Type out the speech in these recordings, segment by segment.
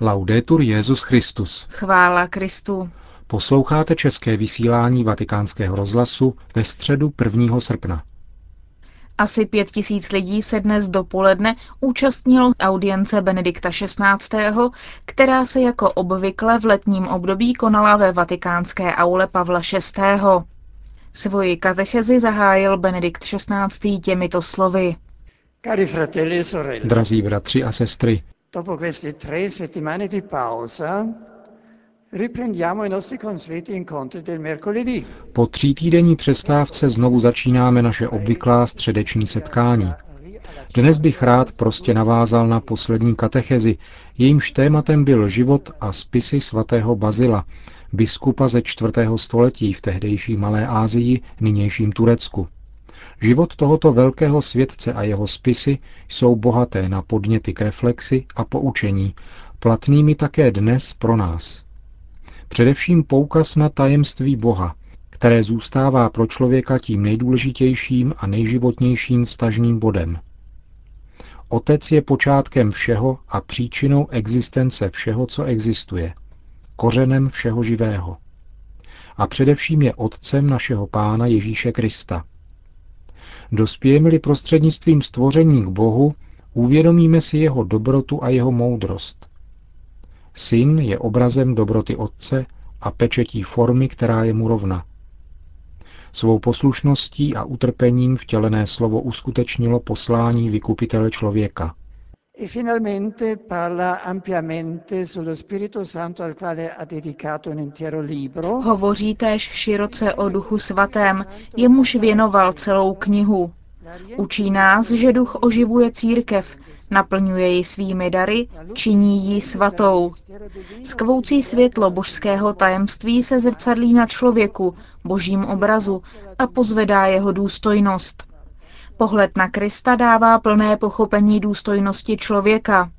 Laudetur Jezus Christus. Chvála Kristu. Posloucháte české vysílání Vatikánského rozhlasu ve středu 1. srpna. Asi pět tisíc lidí se dnes dopoledne účastnilo audience Benedikta XVI., která se jako obvykle v letním období konala ve vatikánské aule Pavla VI. Svoji katechezi zahájil Benedikt XVI. těmito slovy. E Drazí bratři a sestry, dopo queste tre settimane di pausa, po třítýdenní přestávce znovu začínáme naše obvyklá středeční setkání. Dnes bych rád prostě navázal na poslední katechezi, jejímž tématem byl život a spisy svatého Bazila, biskupa ze čtvrtého století v tehdejší Malé Asii, nynějším Turecku. Život tohoto velkého světce a jeho spisy jsou bohaté na podněty k reflexi a poučení, platnými také dnes pro nás. Především poukaz na tajemství Boha, které zůstává pro člověka tím nejdůležitějším a nejživotnějším vztažným bodem. Otec je počátkem všeho a příčinou existence všeho, co existuje, kořenem všeho živého. A především je otcem našeho pána Ježíše Krista. Dospějeme-li prostřednictvím stvoření k Bohu, uvědomíme si jeho dobrotu a jeho moudrost. Syn je obrazem dobroty otce a pečetí formy, která je mu rovna. Svou poslušností a utrpením vtělené slovo uskutečnilo poslání vykupitele člověka. E finalmente parla ampiamente sullo Spirito Santo al quale ha dedicato un intero libro. Hovoří též široce o duchu svatém, jemuž věnoval celou knihu. Učí nás, že duch oživuje církev, naplňuje ji svými dary, činí ji svatou. Skvoucí světlo božského tajemství se zrcadlí na člověku, božím obrazu a pozvedá jeho důstojnost. Pohled na Krista dává plné pochopení důstojnosti člověka.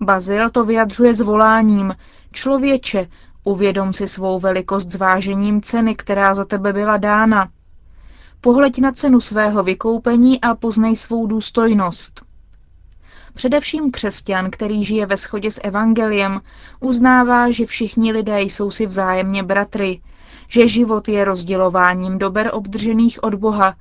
Bazil to vyjadřuje zvoláním. Člověče, uvědom si svou velikost zvážením ceny, která za tebe byla dána. Pohleď na cenu svého vykoupení a poznej svou důstojnost. Především křesťan, který žije ve shodě s evangeliem, uznává, že všichni lidé jsou si vzájemně bratry, že život je rozdělováním dober obdržených od Boha,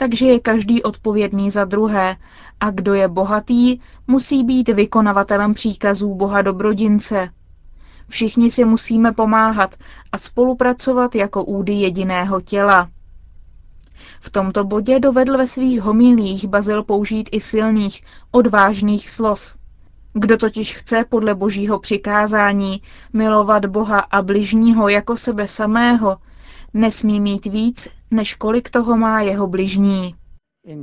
takže je každý odpovědný za druhé a kdo je bohatý, musí být vykonavatelem příkazů Boha dobrodince. Všichni si musíme pomáhat a spolupracovat jako údy jediného těla. V tomto bodě dovedl ve svých homilích Bazil použít i silných, odvážných slov. Kdo totiž chce podle božího přikázání milovat Boha a bližního jako sebe samého, nesmí mít víc, než kolik toho má jeho bližní. E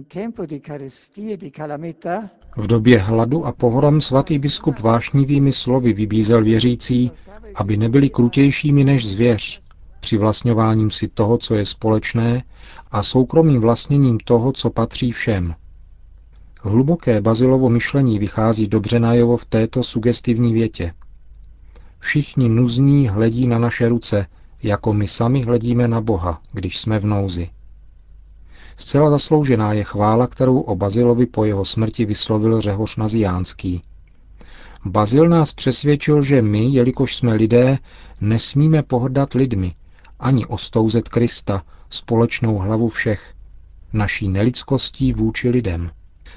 V době hladu a pohrom svatý biskup vášnivými slovy vybízel věřící, aby nebyli krutějšími než zvěř, přivlastňováním si toho, co je společné, a soukromým vlastněním toho, co patří všem. Hluboké Bazilovo myšlení vychází dobře najevo v této sugestivní větě. Všichni nuzní hledí na naše ruce, jako my sami hledíme na Boha, když jsme v nouzi. Zcela zasloužená je chvála, kterou o Bazilovi po jeho smrti vyslovil Řehoř Naziánský. Bazil nás přesvědčil, že my, jelikož jsme lidé, nesmíme pohrdat lidmi, ani ostouzet Krista, společnou hlavu všech, naší nelidskostí vůči lidem.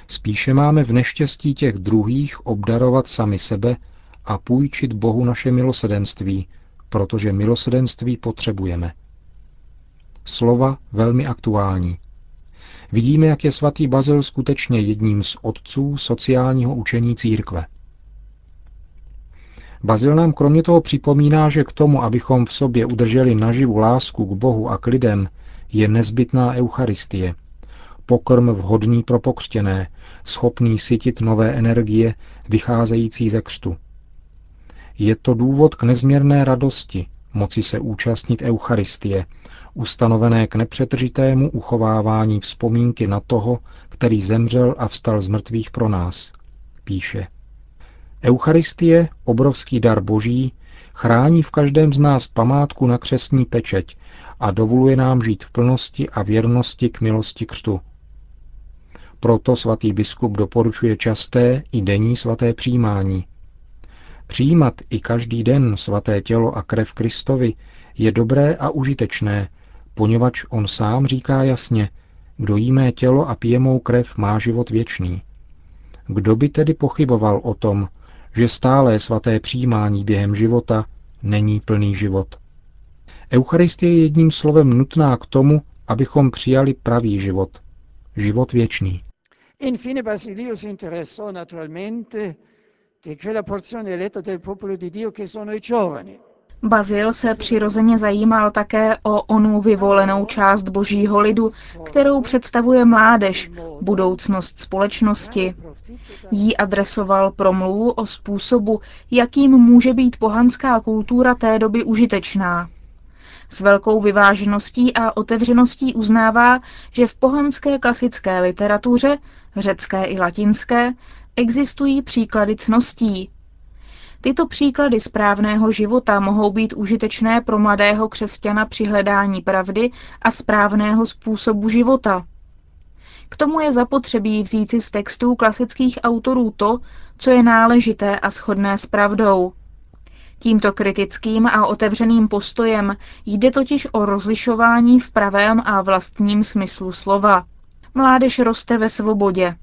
Spíše máme v neštěstí těch druhých obdarovat sami sebe a půjčit Bohu naše milosedenství, protože milosedenství potřebujeme. Slova velmi aktuální. Vidíme, jak je svatý Bazil skutečně jedním z otců sociálního učení církve. Bazil nám kromě toho připomíná, že k tomu, abychom v sobě udrželi naživu lásku k Bohu a k lidem, je nezbytná Eucharistie. Pokrm vhodný pro pokřtěné, schopný sytit nové energie vycházející ze křtu. Je to důvod k nezměrné radosti, moci se účastnit Eucharistie, ustanovené k nepřetržitému uchovávání vzpomínky na toho, který zemřel a vstal z mrtvých pro nás, píše. Eucharistie, obrovský dar boží, chrání v každém z nás památku na křesní pečeť a dovoluje nám žít v plnosti a věrnosti k milosti křtu. Proto svatý biskup doporučuje časté i denní svaté přijímání. Přijímat i každý den svaté tělo a krev Kristovi je dobré a užitečné, poněvadž on sám říká jasně, kdo jí mé tělo a pije mou krev, má život věčný. Kdo by tedy pochyboval o tom, že stále svaté přijímání během života není plný život? Eucharistie je jedním slovem nutná k tomu, abychom přijali pravý život, život věčný. Infine Basilius interessò naturalmente di quella porzione eletta del popolo di Dio che sono i giovani. Bazil se přirozeně zajímal také o onu vyvolenou část božího lidu, kterou představuje mládež, budoucnost společnosti. Jí adresoval promluvu o způsobu, jakým může být pohanská kultura té doby užitečná. S velkou vyvážeností a otevřeností uznává, že v pohanské klasické literatuře, řecké i latinské, existují příklady cností, Tyto příklady správného života mohou být užitečné pro mladého křesťana při hledání pravdy a správného způsobu života. K tomu je zapotřebí vzít si z textů klasických autorů to, co je náležité a shodné s pravdou. Tímto kritickým a otevřeným postojem jde totiž o rozlišování v pravém a vlastním smyslu slova. Mládež roste ve svobodě,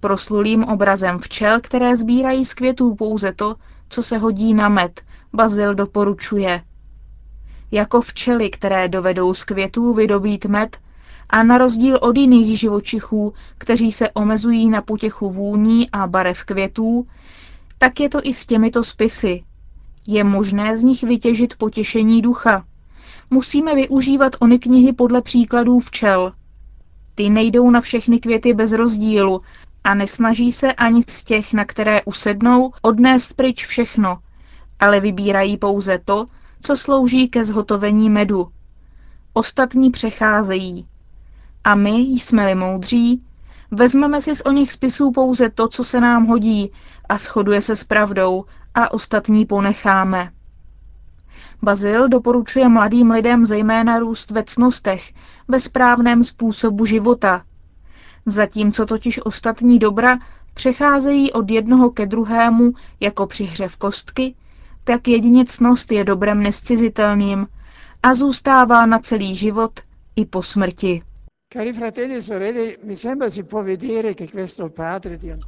Proslulým obrazem včel, které sbírají z květů pouze to, co se hodí na med, Bazil doporučuje. Jako včely, které dovedou z květů vydobít med, a na rozdíl od jiných živočichů, kteří se omezují na potěchu vůní a barev květů, tak je to i s těmito spisy. Je možné z nich vytěžit potěšení ducha. Musíme využívat ony knihy podle příkladů včel. Ty nejdou na všechny květy bez rozdílu, a nesnaží se ani z těch, na které usednou, odnést pryč všechno, ale vybírají pouze to, co slouží ke zhotovení medu. Ostatní přecházejí. A my, jsme-li moudří, vezmeme si z o nich spisů pouze to, co se nám hodí a shoduje se s pravdou a ostatní ponecháme. Bazil doporučuje mladým lidem zejména růst ve cnostech, ve správném způsobu života, Zatímco totiž ostatní dobra přecházejí od jednoho ke druhému jako při hře v kostky, tak jedině cnost je dobrem nescizitelným a zůstává na celý život i po smrti.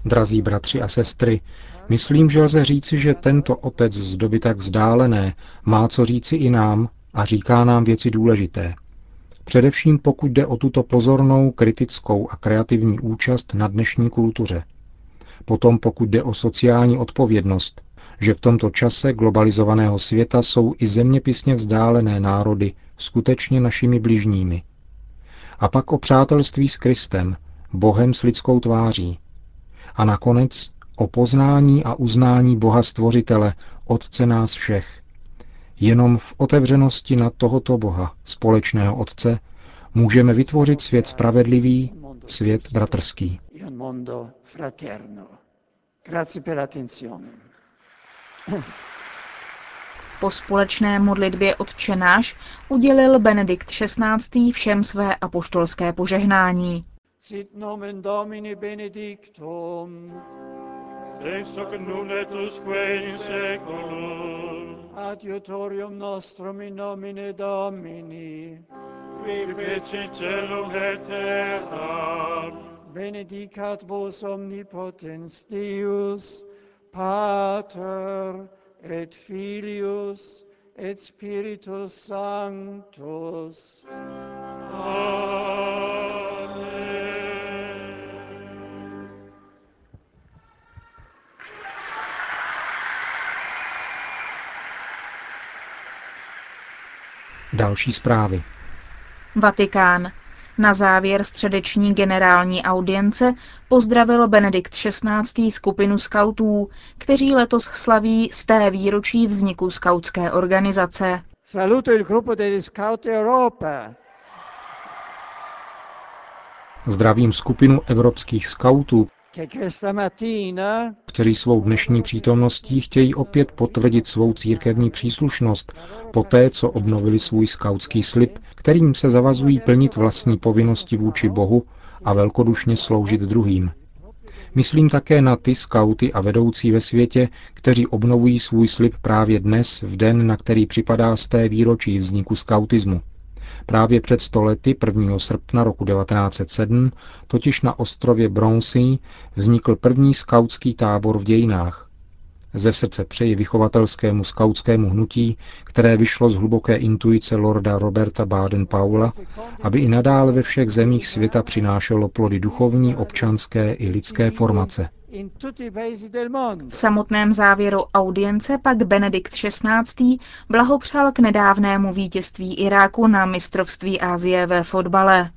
Drazí bratři a sestry, myslím, že lze říci, že tento otec z doby tak vzdálené má co říci i nám a říká nám věci důležité. Především pokud jde o tuto pozornou, kritickou a kreativní účast na dnešní kultuře. Potom pokud jde o sociální odpovědnost, že v tomto čase globalizovaného světa jsou i zeměpisně vzdálené národy skutečně našimi bližními. A pak o přátelství s Kristem, Bohem s lidskou tváří. A nakonec o poznání a uznání Boha Stvořitele, Otce nás všech, Jenom v otevřenosti na tohoto Boha, společného Otce, můžeme vytvořit svět spravedlivý, svět bratrský. Po společné modlitbě odčenáš udělil Benedikt XVI. všem své apoštolské požehnání. Sit nomen Domini benedictum ex hoc nun et usque in seculum. Adiutorium nostrum in nomine Domini, qui feci celum et terra. Benedicat vos omnipotens Deus, Pater et Filius et Spiritus Sanctus. Amen. Další zprávy. Vatikán. Na závěr středeční generální audience pozdravil Benedikt XVI. skupinu skautů, kteří letos slaví z té výročí vzniku skautské organizace. Saluto il gruppo degli Scout Europa. Zdravím skupinu evropských skautů, kteří svou dnešní přítomností chtějí opět potvrdit svou církevní příslušnost, poté co obnovili svůj skautský slib, kterým se zavazují plnit vlastní povinnosti vůči Bohu a velkodušně sloužit druhým. Myslím také na ty skauty a vedoucí ve světě, kteří obnovují svůj slib právě dnes, v den, na který připadá z té výročí vzniku skautismu. Právě před stolety 1. srpna roku 1907 totiž na ostrově Bronsey vznikl první skautský tábor v dějinách. Ze srdce přeji vychovatelskému skautskému hnutí, které vyšlo z hluboké intuice lorda Roberta Baden-Paula, aby i nadále ve všech zemích světa přinášelo plody duchovní, občanské i lidské formace. V samotném závěru audience pak Benedikt XVI. blahopřál k nedávnému vítězství Iráku na mistrovství Asie ve fotbale.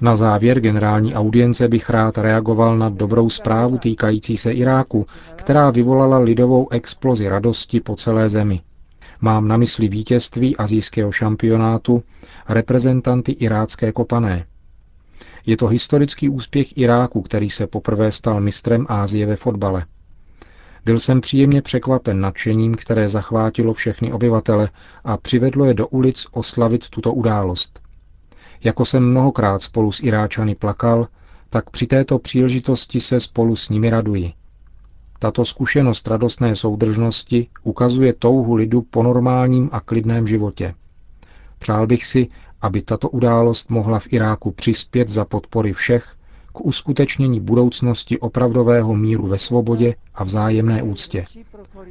Na závěr generální audience bych rád reagoval na dobrou zprávu týkající se Iráku, která vyvolala lidovou explozi radosti po celé zemi. Mám na mysli vítězství azijského šampionátu reprezentanty irácké kopané. Je to historický úspěch Iráku, který se poprvé stal mistrem Ázie ve fotbale. Byl jsem příjemně překvapen nadšením, které zachvátilo všechny obyvatele a přivedlo je do ulic oslavit tuto událost. Jako jsem mnohokrát spolu s Iráčany plakal, tak při této příležitosti se spolu s nimi raduji. Tato zkušenost radostné soudržnosti ukazuje touhu lidu po normálním a klidném životě. Přál bych si, aby tato událost mohla v Iráku přispět za podpory všech uskutečnění budoucnosti opravdového míru ve svobodě a vzájemné úctě.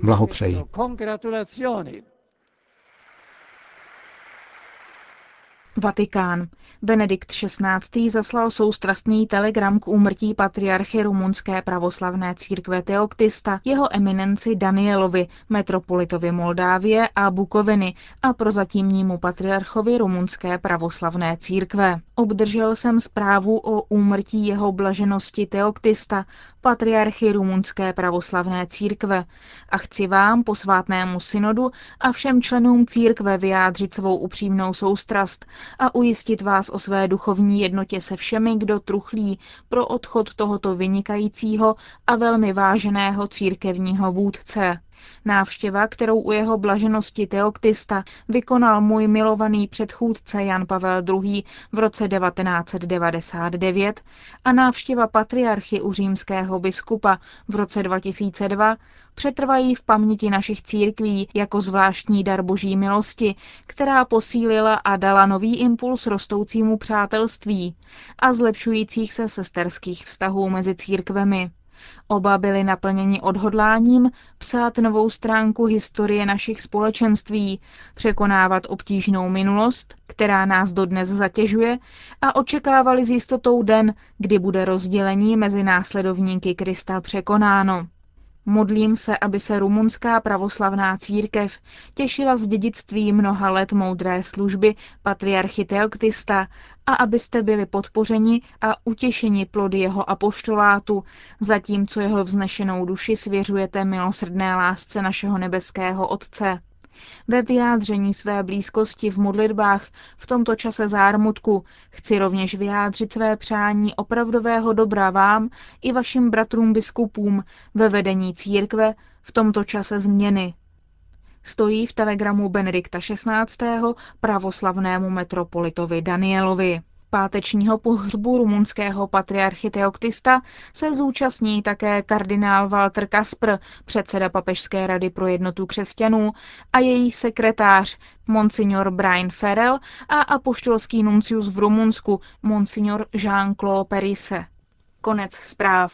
Blahopřeji. Vatikán. Benedikt XVI. zaslal soustrastný telegram k úmrtí patriarchy rumunské pravoslavné církve Teoktista, jeho eminenci Danielovi, metropolitovi Moldávie a Bukoviny a prozatímnímu patriarchovi rumunské pravoslavné církve. Obdržel jsem zprávu o úmrtí jeho blaženosti Teoktista, patriarchy rumunské pravoslavné církve a chci vám, posvátnému synodu a všem členům církve vyjádřit svou upřímnou soustrast a ujistit vás o své duchovní jednotě se všemi, kdo truchlí pro odchod tohoto vynikajícího a velmi váženého církevního vůdce. Návštěva, kterou u jeho blaženosti Teoktista vykonal můj milovaný předchůdce Jan Pavel II. v roce 1999 a návštěva patriarchy u římského biskupa v roce 2002 přetrvají v paměti našich církví jako zvláštní dar boží milosti, která posílila a dala nový impuls rostoucímu přátelství a zlepšujících se sesterských vztahů mezi církvemi. Oba byli naplněni odhodláním psát novou stránku historie našich společenství, překonávat obtížnou minulost, která nás dodnes zatěžuje, a očekávali s jistotou den, kdy bude rozdělení mezi následovníky Krista překonáno. Modlím se, aby se rumunská pravoslavná církev těšila z dědictví mnoha let moudré služby patriarchy Teoktista a abyste byli podpořeni a utěšeni plody jeho apoštolátu, zatímco jeho vznešenou duši svěřujete milosrdné lásce našeho nebeského Otce. Ve vyjádření své blízkosti v modlitbách v tomto čase zármutku chci rovněž vyjádřit své přání opravdového dobra vám i vašim bratrům biskupům ve vedení církve v tomto čase změny. Stojí v telegramu Benedikta XVI. pravoslavnému metropolitovi Danielovi pátečního pohřbu rumunského patriarchy Teoktista se zúčastní také kardinál Walter Kaspr, předseda Papežské rady pro jednotu křesťanů a její sekretář monsignor Brian Ferrell a apoštolský nuncius v Rumunsku monsignor Jean-Claude Perise. Konec zpráv.